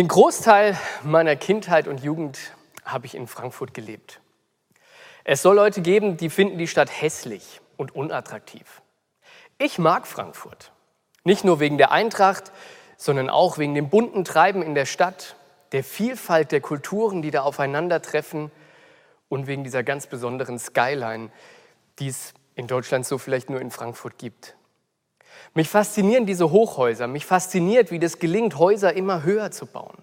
Den Großteil meiner Kindheit und Jugend habe ich in Frankfurt gelebt. Es soll Leute geben, die finden die Stadt hässlich und unattraktiv. Ich mag Frankfurt. Nicht nur wegen der Eintracht, sondern auch wegen dem bunten Treiben in der Stadt, der Vielfalt der Kulturen, die da aufeinandertreffen und wegen dieser ganz besonderen Skyline, die es in Deutschland so vielleicht nur in Frankfurt gibt. Mich faszinieren diese Hochhäuser. Mich fasziniert, wie das gelingt, Häuser immer höher zu bauen.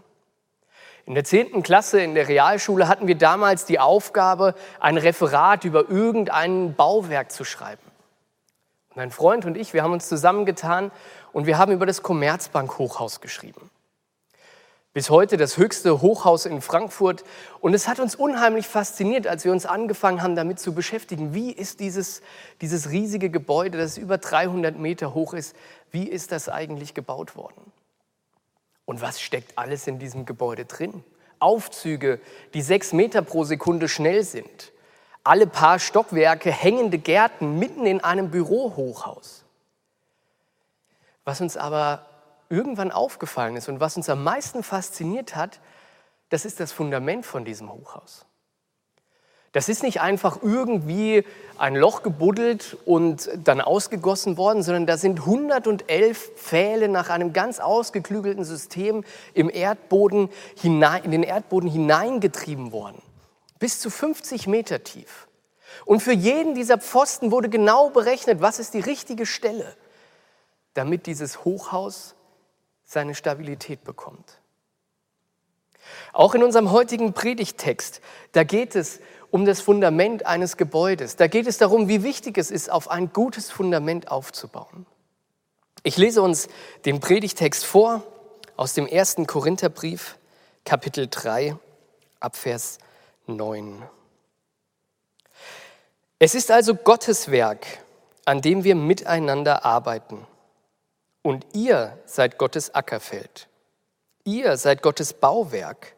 In der 10. Klasse in der Realschule hatten wir damals die Aufgabe, ein Referat über irgendein Bauwerk zu schreiben. Und ein Freund und ich, wir haben uns zusammengetan und wir haben über das Commerzbank-Hochhaus geschrieben bis heute das höchste Hochhaus in Frankfurt. Und es hat uns unheimlich fasziniert, als wir uns angefangen haben, damit zu beschäftigen. Wie ist dieses, dieses riesige Gebäude, das über 300 Meter hoch ist, wie ist das eigentlich gebaut worden? Und was steckt alles in diesem Gebäude drin? Aufzüge, die sechs Meter pro Sekunde schnell sind. Alle paar Stockwerke hängende Gärten mitten in einem Bürohochhaus. Was uns aber irgendwann aufgefallen ist und was uns am meisten fasziniert hat, das ist das Fundament von diesem Hochhaus. Das ist nicht einfach irgendwie ein Loch gebuddelt und dann ausgegossen worden, sondern da sind 111 Pfähle nach einem ganz ausgeklügelten System im Erdboden hinein, in den Erdboden hineingetrieben worden. Bis zu 50 Meter tief. Und für jeden dieser Pfosten wurde genau berechnet, was ist die richtige Stelle, damit dieses Hochhaus seine Stabilität bekommt. Auch in unserem heutigen Predigtext, da geht es um das Fundament eines Gebäudes. Da geht es darum, wie wichtig es ist, auf ein gutes Fundament aufzubauen. Ich lese uns den Predigtext vor aus dem ersten Korintherbrief, Kapitel 3, Abvers 9. Es ist also Gottes Werk, an dem wir miteinander arbeiten. Und ihr seid Gottes Ackerfeld. Ihr seid Gottes Bauwerk.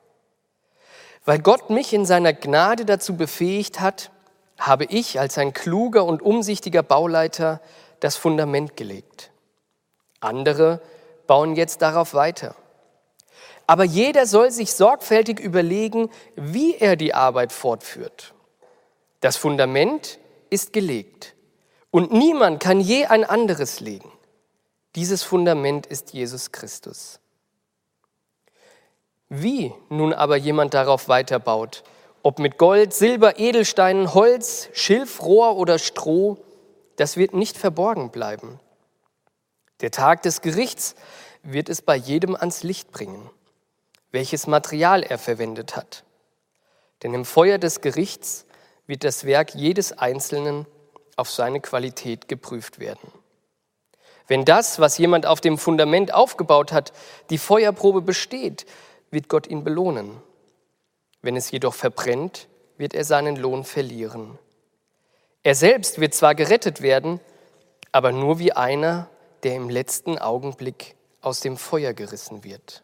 Weil Gott mich in seiner Gnade dazu befähigt hat, habe ich als ein kluger und umsichtiger Bauleiter das Fundament gelegt. Andere bauen jetzt darauf weiter. Aber jeder soll sich sorgfältig überlegen, wie er die Arbeit fortführt. Das Fundament ist gelegt und niemand kann je ein anderes legen. Dieses Fundament ist Jesus Christus. Wie nun aber jemand darauf weiterbaut, ob mit Gold, Silber, Edelsteinen, Holz, Schilf, Rohr oder Stroh, das wird nicht verborgen bleiben. Der Tag des Gerichts wird es bei jedem ans Licht bringen, welches Material er verwendet hat. Denn im Feuer des Gerichts wird das Werk jedes Einzelnen auf seine Qualität geprüft werden. Wenn das, was jemand auf dem Fundament aufgebaut hat, die Feuerprobe besteht, wird Gott ihn belohnen. Wenn es jedoch verbrennt, wird er seinen Lohn verlieren. Er selbst wird zwar gerettet werden, aber nur wie einer, der im letzten Augenblick aus dem Feuer gerissen wird.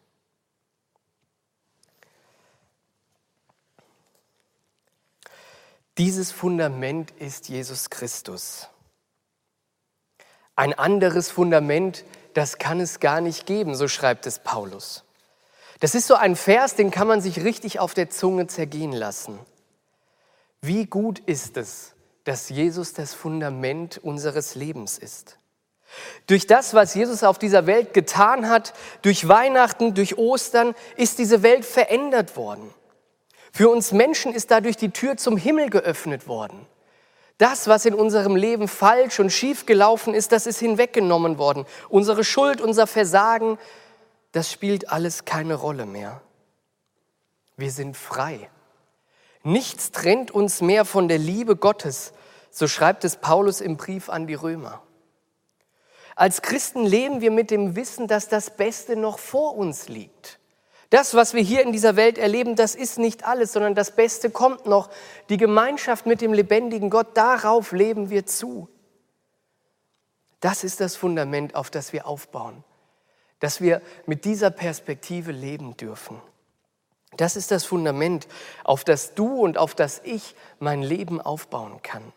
Dieses Fundament ist Jesus Christus. Ein anderes Fundament, das kann es gar nicht geben, so schreibt es Paulus. Das ist so ein Vers, den kann man sich richtig auf der Zunge zergehen lassen. Wie gut ist es, dass Jesus das Fundament unseres Lebens ist. Durch das, was Jesus auf dieser Welt getan hat, durch Weihnachten, durch Ostern, ist diese Welt verändert worden. Für uns Menschen ist dadurch die Tür zum Himmel geöffnet worden. Das, was in unserem Leben falsch und schief gelaufen ist, das ist hinweggenommen worden. Unsere Schuld, unser Versagen, das spielt alles keine Rolle mehr. Wir sind frei. Nichts trennt uns mehr von der Liebe Gottes, so schreibt es Paulus im Brief an die Römer. Als Christen leben wir mit dem Wissen, dass das Beste noch vor uns liegt. Das, was wir hier in dieser Welt erleben, das ist nicht alles, sondern das Beste kommt noch. Die Gemeinschaft mit dem lebendigen Gott, darauf leben wir zu. Das ist das Fundament, auf das wir aufbauen, dass wir mit dieser Perspektive leben dürfen. Das ist das Fundament, auf das du und auf das ich mein Leben aufbauen kann.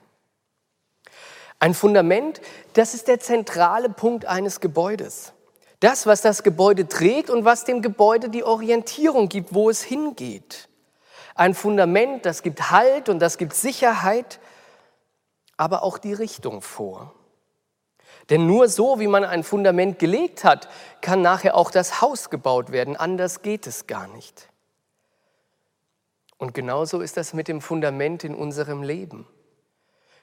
Ein Fundament, das ist der zentrale Punkt eines Gebäudes. Das, was das Gebäude trägt und was dem Gebäude die Orientierung gibt, wo es hingeht. Ein Fundament, das gibt Halt und das gibt Sicherheit, aber auch die Richtung vor. Denn nur so, wie man ein Fundament gelegt hat, kann nachher auch das Haus gebaut werden. Anders geht es gar nicht. Und genauso ist das mit dem Fundament in unserem Leben.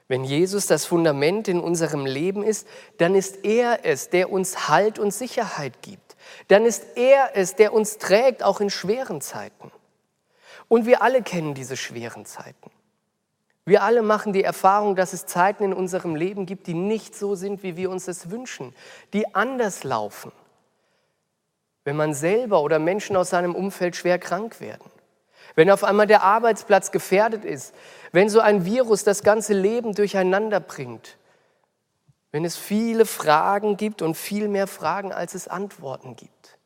Wenn Jesus das Fundament in unserem Leben ist, dann ist er es, der uns Halt und Sicherheit gibt. Dann ist er es, der uns trägt, auch in schweren Zeiten. Und wir alle kennen diese schweren Zeiten. Wir alle machen die Erfahrung, dass es Zeiten in unserem Leben gibt, die nicht so sind, wie wir uns es wünschen, die anders laufen. Wenn man selber oder Menschen aus seinem Umfeld schwer krank werden wenn auf einmal der Arbeitsplatz gefährdet ist, wenn so ein Virus das ganze Leben durcheinander bringt, wenn es viele Fragen gibt und viel mehr Fragen, als es Antworten gibt,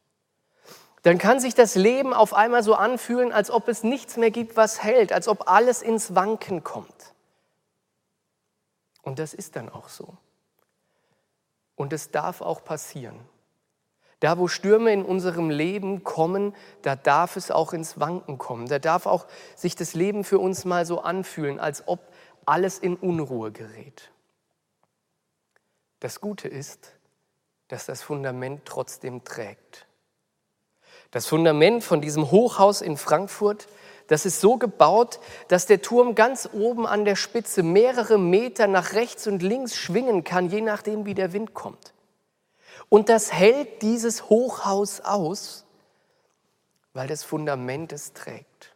dann kann sich das Leben auf einmal so anfühlen, als ob es nichts mehr gibt, was hält, als ob alles ins Wanken kommt. Und das ist dann auch so. Und es darf auch passieren. Da, wo Stürme in unserem Leben kommen, da darf es auch ins Wanken kommen. Da darf auch sich das Leben für uns mal so anfühlen, als ob alles in Unruhe gerät. Das Gute ist, dass das Fundament trotzdem trägt. Das Fundament von diesem Hochhaus in Frankfurt, das ist so gebaut, dass der Turm ganz oben an der Spitze mehrere Meter nach rechts und links schwingen kann, je nachdem, wie der Wind kommt. Und das hält dieses Hochhaus aus, weil das Fundament es trägt.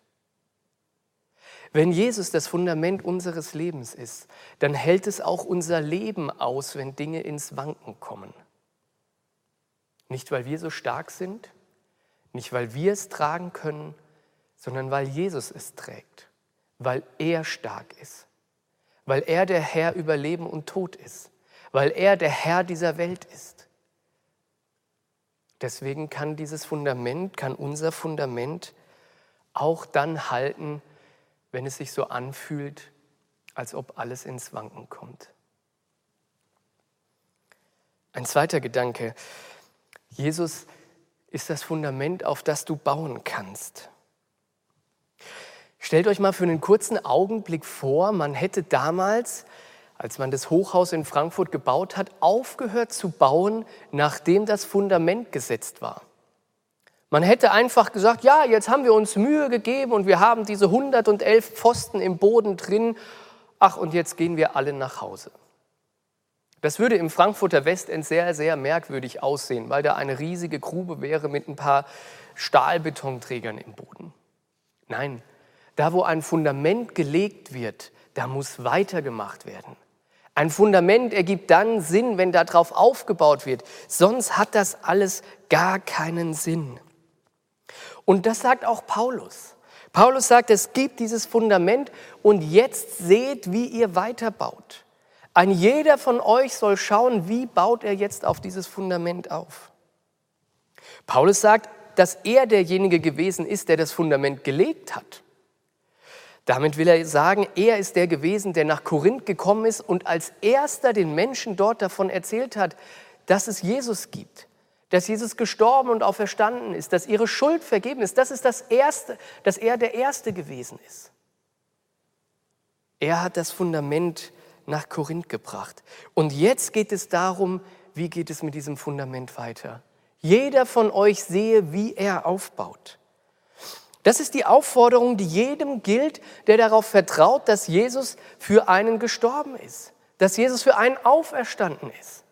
Wenn Jesus das Fundament unseres Lebens ist, dann hält es auch unser Leben aus, wenn Dinge ins Wanken kommen. Nicht, weil wir so stark sind, nicht, weil wir es tragen können, sondern weil Jesus es trägt, weil er stark ist, weil er der Herr über Leben und Tod ist, weil er der Herr dieser Welt ist. Deswegen kann dieses Fundament, kann unser Fundament auch dann halten, wenn es sich so anfühlt, als ob alles ins Wanken kommt. Ein zweiter Gedanke. Jesus ist das Fundament, auf das du bauen kannst. Stellt euch mal für einen kurzen Augenblick vor, man hätte damals als man das Hochhaus in Frankfurt gebaut hat, aufgehört zu bauen, nachdem das Fundament gesetzt war. Man hätte einfach gesagt, ja, jetzt haben wir uns Mühe gegeben und wir haben diese 111 Pfosten im Boden drin. Ach, und jetzt gehen wir alle nach Hause. Das würde im Frankfurter Westend sehr, sehr merkwürdig aussehen, weil da eine riesige Grube wäre mit ein paar Stahlbetonträgern im Boden. Nein, da wo ein Fundament gelegt wird, da muss weitergemacht werden. Ein Fundament ergibt dann Sinn, wenn darauf aufgebaut wird. Sonst hat das alles gar keinen Sinn. Und das sagt auch Paulus. Paulus sagt, es gibt dieses Fundament und jetzt seht, wie ihr weiterbaut. Ein jeder von euch soll schauen, wie baut er jetzt auf dieses Fundament auf. Paulus sagt, dass er derjenige gewesen ist, der das Fundament gelegt hat. Damit will er sagen, er ist der gewesen, der nach Korinth gekommen ist und als erster den Menschen dort davon erzählt hat, dass es Jesus gibt, dass Jesus gestorben und auferstanden ist, dass ihre Schuld vergeben ist. Das ist das Erste, dass er der Erste gewesen ist. Er hat das Fundament nach Korinth gebracht. Und jetzt geht es darum, wie geht es mit diesem Fundament weiter. Jeder von euch sehe, wie er aufbaut. Das ist die Aufforderung, die jedem gilt, der darauf vertraut, dass Jesus für einen gestorben ist, dass Jesus für einen auferstanden ist,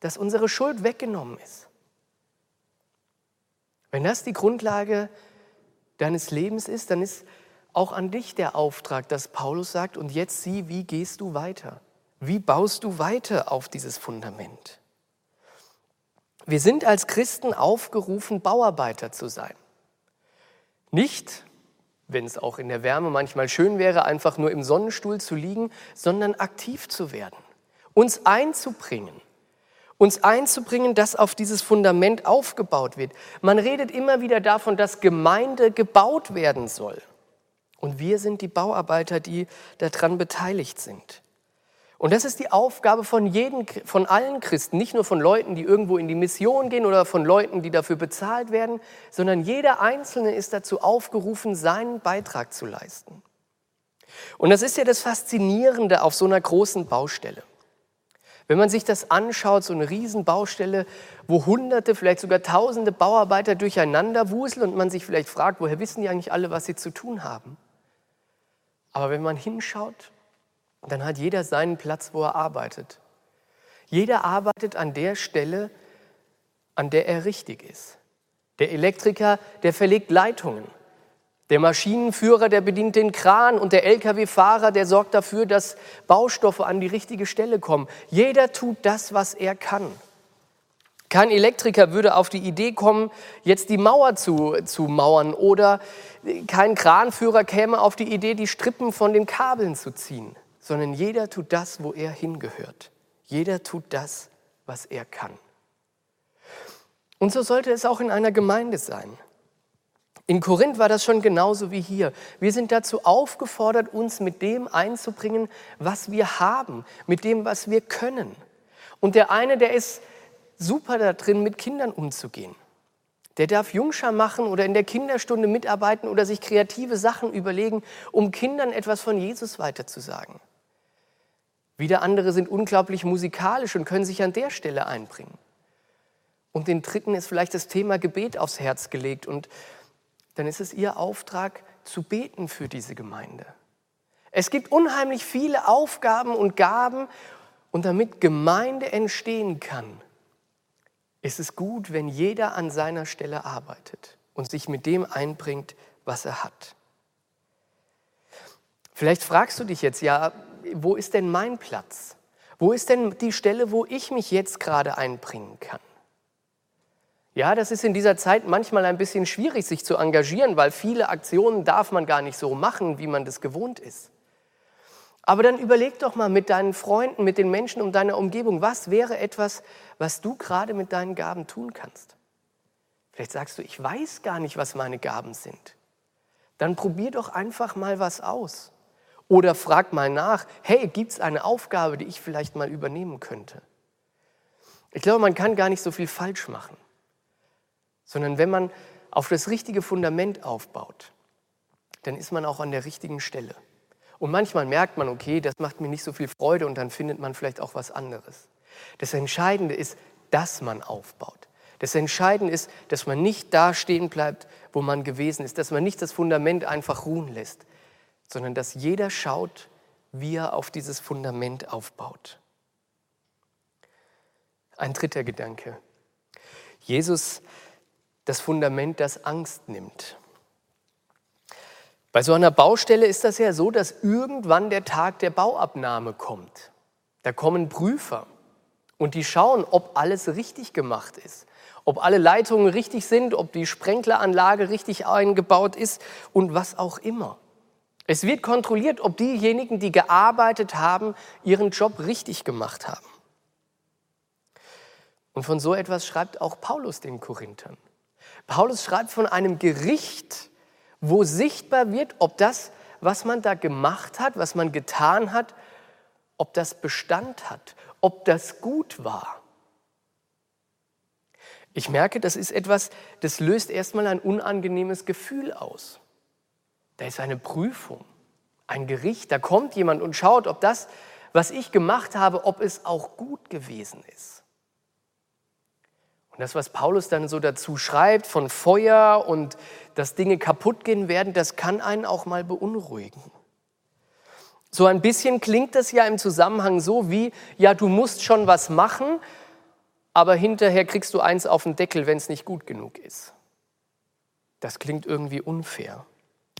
dass unsere Schuld weggenommen ist. Wenn das die Grundlage deines Lebens ist, dann ist auch an dich der Auftrag, dass Paulus sagt, und jetzt sieh, wie gehst du weiter? Wie baust du weiter auf dieses Fundament? Wir sind als Christen aufgerufen, Bauarbeiter zu sein. Nicht, wenn es auch in der Wärme manchmal schön wäre, einfach nur im Sonnenstuhl zu liegen, sondern aktiv zu werden, uns einzubringen, uns einzubringen, dass auf dieses Fundament aufgebaut wird. Man redet immer wieder davon, dass Gemeinde gebaut werden soll. Und wir sind die Bauarbeiter, die daran beteiligt sind. Und das ist die Aufgabe von, jedem, von allen Christen, nicht nur von Leuten, die irgendwo in die Mission gehen oder von Leuten, die dafür bezahlt werden, sondern jeder Einzelne ist dazu aufgerufen, seinen Beitrag zu leisten. Und das ist ja das Faszinierende auf so einer großen Baustelle. Wenn man sich das anschaut, so eine Riesenbaustelle, wo Hunderte, vielleicht sogar Tausende Bauarbeiter durcheinander wuseln und man sich vielleicht fragt, woher wissen die eigentlich alle, was sie zu tun haben? Aber wenn man hinschaut, dann hat jeder seinen Platz, wo er arbeitet. Jeder arbeitet an der Stelle, an der er richtig ist. Der Elektriker, der verlegt Leitungen. Der Maschinenführer, der bedient den Kran und der Lkw-Fahrer, der sorgt dafür, dass Baustoffe an die richtige Stelle kommen. Jeder tut das, was er kann. Kein Elektriker würde auf die Idee kommen, jetzt die Mauer zu, zu mauern oder kein Kranführer käme auf die Idee, die Strippen von den Kabeln zu ziehen sondern jeder tut das, wo er hingehört. Jeder tut das, was er kann. Und so sollte es auch in einer Gemeinde sein. In Korinth war das schon genauso wie hier. Wir sind dazu aufgefordert, uns mit dem einzubringen, was wir haben, mit dem, was wir können. Und der eine, der ist super da drin, mit Kindern umzugehen. Der darf Jungschar machen oder in der Kinderstunde mitarbeiten oder sich kreative Sachen überlegen, um Kindern etwas von Jesus weiterzusagen. Wieder andere sind unglaublich musikalisch und können sich an der Stelle einbringen. Und den dritten ist vielleicht das Thema Gebet aufs Herz gelegt und dann ist es ihr Auftrag zu beten für diese Gemeinde. Es gibt unheimlich viele Aufgaben und Gaben und damit Gemeinde entstehen kann, ist es gut, wenn jeder an seiner Stelle arbeitet und sich mit dem einbringt, was er hat. Vielleicht fragst du dich jetzt, ja, wo ist denn mein Platz? Wo ist denn die Stelle, wo ich mich jetzt gerade einbringen kann? Ja, das ist in dieser Zeit manchmal ein bisschen schwierig, sich zu engagieren, weil viele Aktionen darf man gar nicht so machen, wie man das gewohnt ist. Aber dann überleg doch mal mit deinen Freunden, mit den Menschen um deine Umgebung, was wäre etwas, was du gerade mit deinen Gaben tun kannst? Vielleicht sagst du, ich weiß gar nicht, was meine Gaben sind. Dann probier doch einfach mal was aus. Oder frag mal nach, hey, gibt es eine Aufgabe, die ich vielleicht mal übernehmen könnte? Ich glaube, man kann gar nicht so viel falsch machen, sondern wenn man auf das richtige Fundament aufbaut, dann ist man auch an der richtigen Stelle. Und manchmal merkt man, okay, das macht mir nicht so viel Freude und dann findet man vielleicht auch was anderes. Das Entscheidende ist, dass man aufbaut. Das Entscheidende ist, dass man nicht da stehen bleibt, wo man gewesen ist, dass man nicht das Fundament einfach ruhen lässt, sondern dass jeder schaut, wie er auf dieses Fundament aufbaut. Ein dritter Gedanke. Jesus, das Fundament, das Angst nimmt. Bei so einer Baustelle ist das ja so, dass irgendwann der Tag der Bauabnahme kommt. Da kommen Prüfer und die schauen, ob alles richtig gemacht ist, ob alle Leitungen richtig sind, ob die Sprenkleranlage richtig eingebaut ist und was auch immer. Es wird kontrolliert, ob diejenigen, die gearbeitet haben, ihren Job richtig gemacht haben. Und von so etwas schreibt auch Paulus den Korinthern. Paulus schreibt von einem Gericht, wo sichtbar wird, ob das, was man da gemacht hat, was man getan hat, ob das Bestand hat, ob das gut war. Ich merke, das ist etwas, das löst erstmal ein unangenehmes Gefühl aus. Da ist eine Prüfung, ein Gericht. Da kommt jemand und schaut, ob das, was ich gemacht habe, ob es auch gut gewesen ist. Und das, was Paulus dann so dazu schreibt von Feuer und dass Dinge kaputt gehen werden, das kann einen auch mal beunruhigen. So ein bisschen klingt das ja im Zusammenhang so wie, ja, du musst schon was machen, aber hinterher kriegst du eins auf den Deckel, wenn es nicht gut genug ist. Das klingt irgendwie unfair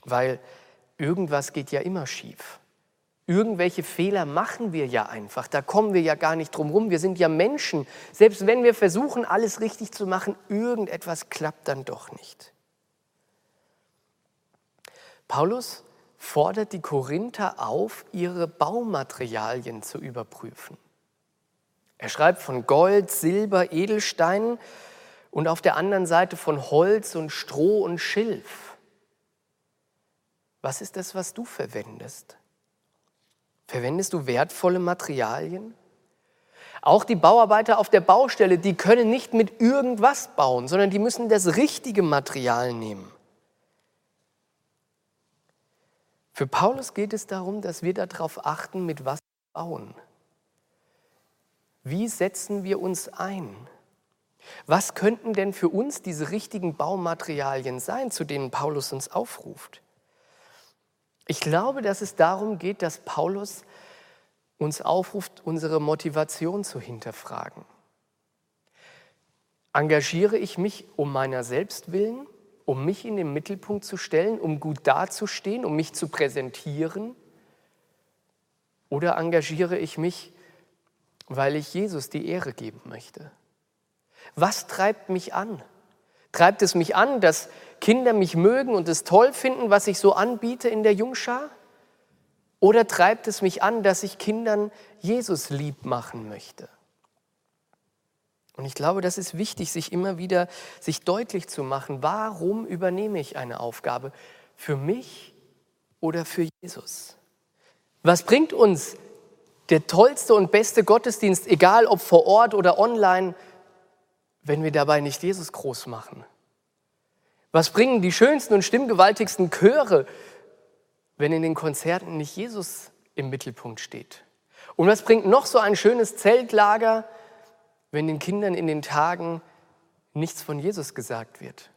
weil irgendwas geht ja immer schief. Irgendwelche Fehler machen wir ja einfach, da kommen wir ja gar nicht drum rum. Wir sind ja Menschen. Selbst wenn wir versuchen, alles richtig zu machen, irgendetwas klappt dann doch nicht. Paulus fordert die Korinther auf, ihre Baumaterialien zu überprüfen. Er schreibt von Gold, Silber, Edelsteinen und auf der anderen Seite von Holz und Stroh und Schilf. Was ist das, was du verwendest? Verwendest du wertvolle Materialien? Auch die Bauarbeiter auf der Baustelle, die können nicht mit irgendwas bauen, sondern die müssen das richtige Material nehmen. Für Paulus geht es darum, dass wir darauf achten, mit was wir bauen. Wie setzen wir uns ein? Was könnten denn für uns diese richtigen Baumaterialien sein, zu denen Paulus uns aufruft? Ich glaube, dass es darum geht, dass Paulus uns aufruft, unsere Motivation zu hinterfragen. Engagiere ich mich um meiner selbst willen, um mich in den Mittelpunkt zu stellen, um gut dazustehen, um mich zu präsentieren? Oder engagiere ich mich, weil ich Jesus die Ehre geben möchte? Was treibt mich an? Treibt es mich an, dass Kinder mich mögen und es toll finden, was ich so anbiete in der Jungschar? Oder treibt es mich an, dass ich Kindern Jesus lieb machen möchte? Und ich glaube, das ist wichtig, sich immer wieder sich deutlich zu machen, warum übernehme ich eine Aufgabe? Für mich oder für Jesus? Was bringt uns der tollste und beste Gottesdienst, egal ob vor Ort oder online, wenn wir dabei nicht Jesus groß machen? Was bringen die schönsten und stimmgewaltigsten Chöre, wenn in den Konzerten nicht Jesus im Mittelpunkt steht? Und was bringt noch so ein schönes Zeltlager, wenn den Kindern in den Tagen nichts von Jesus gesagt wird?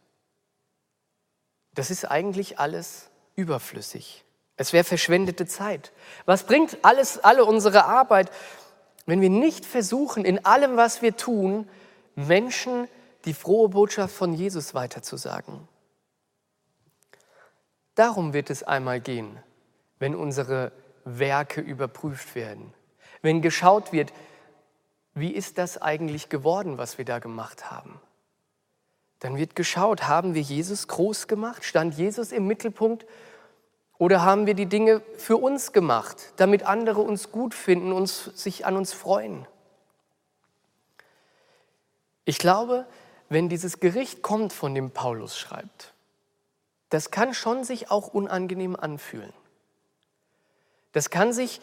Das ist eigentlich alles überflüssig. Es wäre verschwendete Zeit. Was bringt alles, alle unsere Arbeit, wenn wir nicht versuchen, in allem, was wir tun, Menschen die frohe Botschaft von Jesus weiterzusagen. Darum wird es einmal gehen, wenn unsere Werke überprüft werden, wenn geschaut wird, wie ist das eigentlich geworden, was wir da gemacht haben. Dann wird geschaut, haben wir Jesus groß gemacht? Stand Jesus im Mittelpunkt? Oder haben wir die Dinge für uns gemacht, damit andere uns gut finden, uns, sich an uns freuen? Ich glaube, wenn dieses Gericht kommt, von dem Paulus schreibt, das kann schon sich auch unangenehm anfühlen. Das kann sich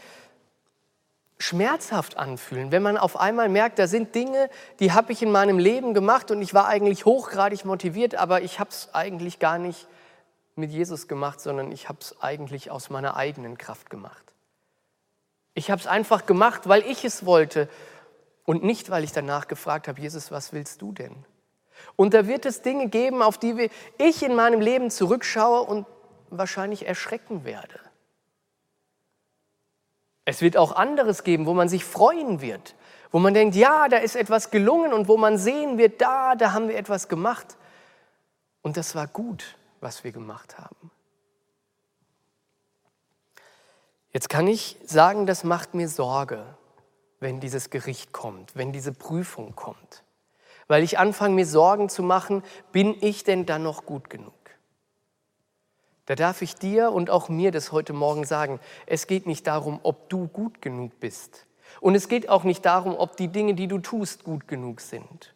schmerzhaft anfühlen, wenn man auf einmal merkt, da sind Dinge, die habe ich in meinem Leben gemacht und ich war eigentlich hochgradig motiviert, aber ich habe es eigentlich gar nicht mit Jesus gemacht, sondern ich habe es eigentlich aus meiner eigenen Kraft gemacht. Ich habe es einfach gemacht, weil ich es wollte und nicht, weil ich danach gefragt habe, Jesus, was willst du denn? Und da wird es Dinge geben, auf die ich in meinem Leben zurückschaue und wahrscheinlich erschrecken werde. Es wird auch anderes geben, wo man sich freuen wird, wo man denkt, ja, da ist etwas gelungen und wo man sehen wird, da, da haben wir etwas gemacht. Und das war gut, was wir gemacht haben. Jetzt kann ich sagen, das macht mir Sorge, wenn dieses Gericht kommt, wenn diese Prüfung kommt weil ich anfange, mir Sorgen zu machen, bin ich denn dann noch gut genug? Da darf ich dir und auch mir das heute Morgen sagen, es geht nicht darum, ob du gut genug bist. Und es geht auch nicht darum, ob die Dinge, die du tust, gut genug sind,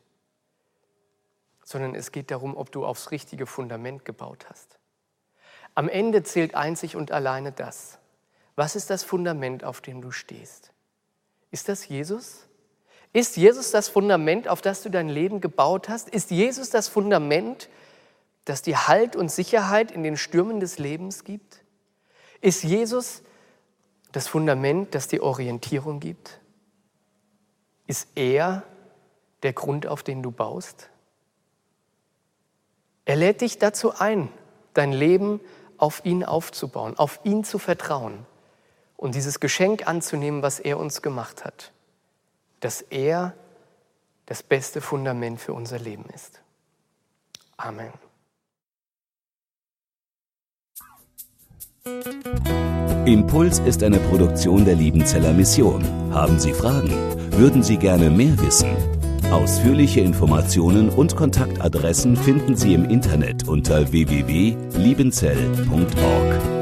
sondern es geht darum, ob du aufs richtige Fundament gebaut hast. Am Ende zählt einzig und alleine das. Was ist das Fundament, auf dem du stehst? Ist das Jesus? Ist Jesus das Fundament, auf das du dein Leben gebaut hast? Ist Jesus das Fundament, das dir Halt und Sicherheit in den Stürmen des Lebens gibt? Ist Jesus das Fundament, das dir Orientierung gibt? Ist er der Grund, auf den du baust? Er lädt dich dazu ein, dein Leben auf ihn aufzubauen, auf ihn zu vertrauen und dieses Geschenk anzunehmen, was er uns gemacht hat dass er das beste Fundament für unser Leben ist. Amen. Impuls ist eine Produktion der Liebenzeller Mission. Haben Sie Fragen? Würden Sie gerne mehr wissen? Ausführliche Informationen und Kontaktadressen finden Sie im Internet unter www.liebenzell.org.